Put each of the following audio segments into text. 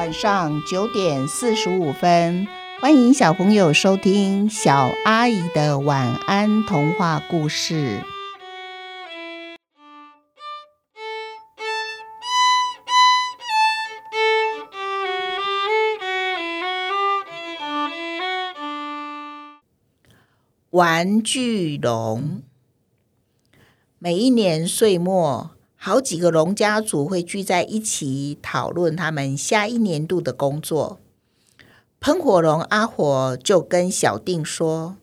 晚上九点四十五分，欢迎小朋友收听小阿姨的晚安童话故事。玩具龙，每一年岁末，好几个龙家族会聚在一起讨论他们下一年度的工作。喷火龙阿火就跟小定说：“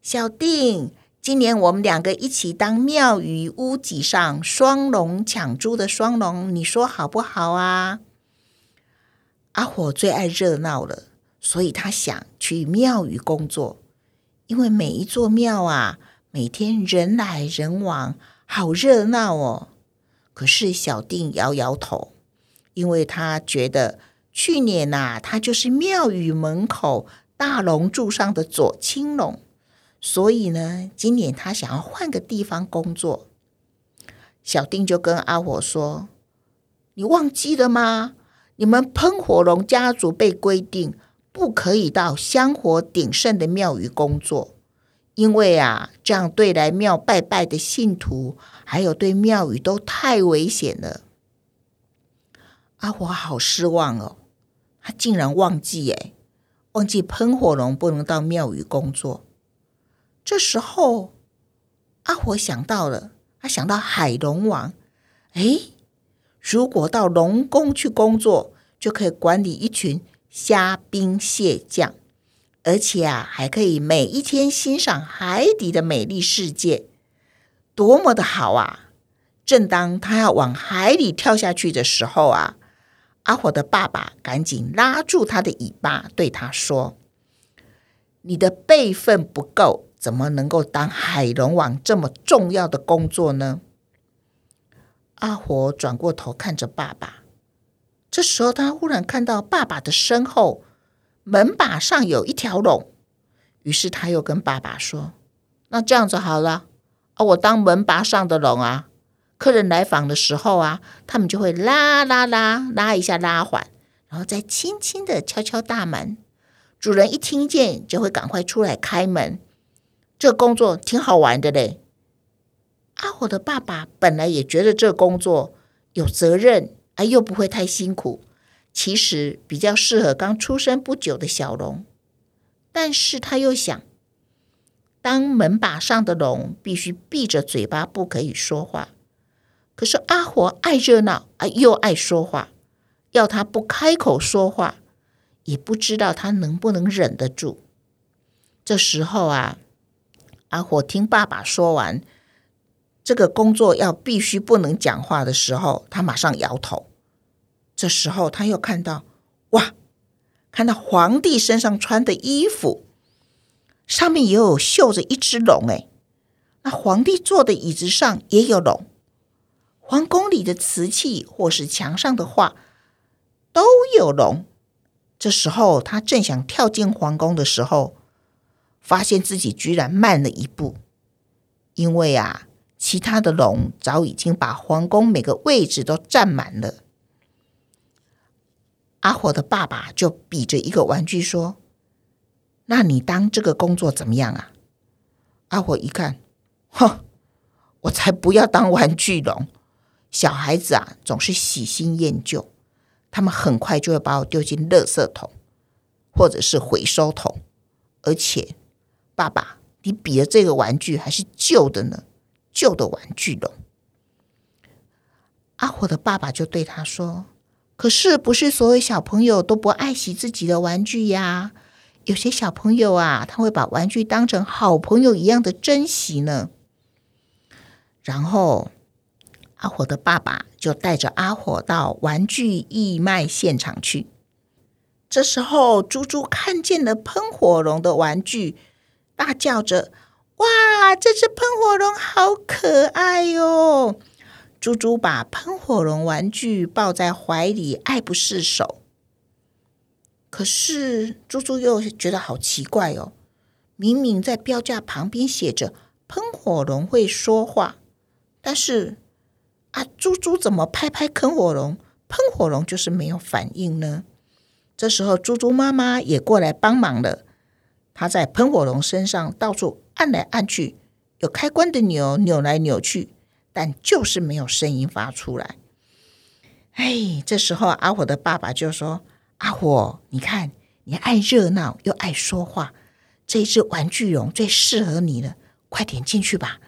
小定，今年我们两个一起当庙宇屋脊上双龙抢珠的双龙，你说好不好啊？”阿火最爱热闹了，所以他想去庙宇工作，因为每一座庙啊，每天人来人往，好热闹哦。可是小定摇摇头，因为他觉得去年呐、他就是庙宇门口大龙柱上的左青龙，所以呢，今年他想要换个地方工作。小定就跟阿火说：“你忘记了吗？你们喷火龙家族被规定不可以到香火鼎盛的庙宇工作。”因为啊，这样对来庙拜拜的信徒，还有对庙宇都太危险了。阿火好失望哦，他竟然忘记哎，忘记喷火龙不能到庙宇工作。这时候，阿火想到了，他想到海龙王，哎，如果到龙宫去工作，就可以管理一群虾兵蟹将。而且啊，还可以每一天欣赏海底的美丽世界，多么的好啊！正当他要往海里跳下去的时候啊，阿火的爸爸赶紧拉住他的尾巴，对他说：“你的辈分不够，怎么能够当海龙王这么重要的工作呢？”阿火转过头看着爸爸，这时候他忽然看到爸爸的身后。门把上有一条龙，于是他又跟爸爸说：“那这样子好了，啊，我当门把上的龙啊，客人来访的时候啊，他们就会拉拉拉拉一下拉环，然后再轻轻的敲敲大门，主人一听见就会赶快出来开门。这工作挺好玩的嘞。”阿火的爸爸本来也觉得这工作有责任，啊，又不会太辛苦。其实比较适合刚出生不久的小龙，但是他又想，当门把上的龙必须闭着嘴巴，不可以说话。可是阿火爱热闹啊，又爱说话，要他不开口说话，也不知道他能不能忍得住。这时候啊，阿火听爸爸说完这个工作要必须不能讲话的时候，他马上摇头。这时候，他又看到，哇，看到皇帝身上穿的衣服，上面也有绣着一只龙，哎，那皇帝坐的椅子上也有龙，皇宫里的瓷器或是墙上的画都有龙。这时候，他正想跳进皇宫的时候，发现自己居然慢了一步，因为啊，其他的龙早已经把皇宫每个位置都占满了。阿火的爸爸就比着一个玩具说：“那你当这个工作怎么样啊？”阿火一看，哼，我才不要当玩具龙！小孩子啊，总是喜新厌旧，他们很快就会把我丢进垃圾桶或者是回收桶。而且，爸爸，你比的这个玩具还是旧的呢，旧的玩具龙。阿火的爸爸就对他说。可是，不是所有小朋友都不爱惜自己的玩具呀。有些小朋友啊，他会把玩具当成好朋友一样的珍惜呢。然后，阿火的爸爸就带着阿火到玩具义卖现场去。这时候，猪猪看见了喷火龙的玩具，大叫着：“哇，这只喷火龙好可爱哟！”猪猪把喷火龙玩具抱在怀里，爱不释手。可是猪猪又觉得好奇怪哦，明明在标价旁边写着“喷火龙会说话”，但是啊，猪猪怎么拍拍喷火龙，喷火龙就是没有反应呢？这时候，猪猪妈妈也过来帮忙了。她在喷火龙身上到处按来按去，有开关的钮扭来扭去，但就是没有声音发出来。哎，这时候阿火的爸爸就说：“阿火，你看，你爱热闹又爱说话，这一只玩具龙最适合你了，快点进去吧。”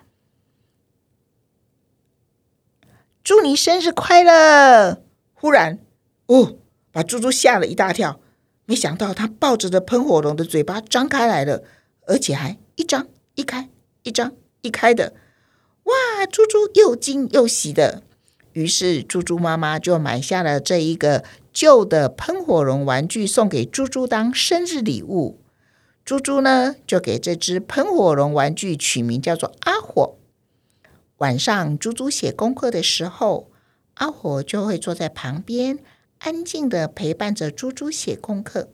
祝你生日快乐！忽然，哦，把猪猪吓了一大跳。没想到他抱着的喷火龙的嘴巴张开来了，而且还一张一开，一张一开的。哇！猪猪又惊又喜的。于是猪猪妈妈就买下了这一个旧的喷火龙玩具，送给猪猪当生日礼物。猪猪呢，就给这只喷火龙玩具取名叫做阿火。晚上，猪猪写功课的时候，阿火就会坐在旁边，安静的陪伴着猪猪写功课。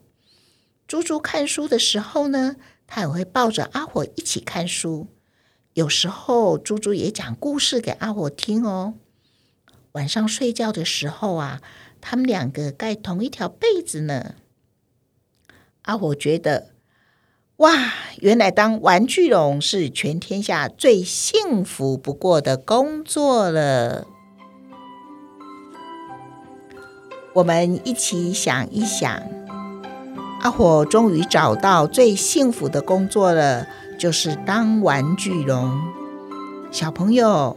猪猪看书的时候呢，他也会抱着阿火一起看书。有时候，猪猪也讲故事给阿火听哦。晚上睡觉的时候啊，他们两个盖同一条被子呢。阿火觉得。哇，原来当玩具龙是全天下最幸福不过的工作了。我们一起想一想，阿火终于找到最幸福的工作了，就是当玩具龙。小朋友，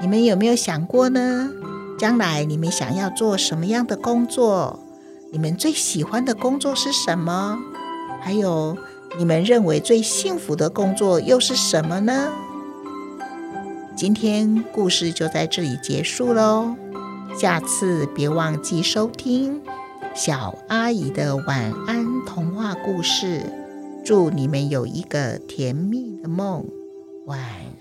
你们有没有想过呢？将来你们想要做什么样的工作？你们最喜欢的工作是什么？还有，你们认为最幸福的工作又是什么呢？今天故事就在这里结束喽，下次别忘记收听小阿姨的晚安童话故事。祝你们有一个甜蜜的梦，晚安。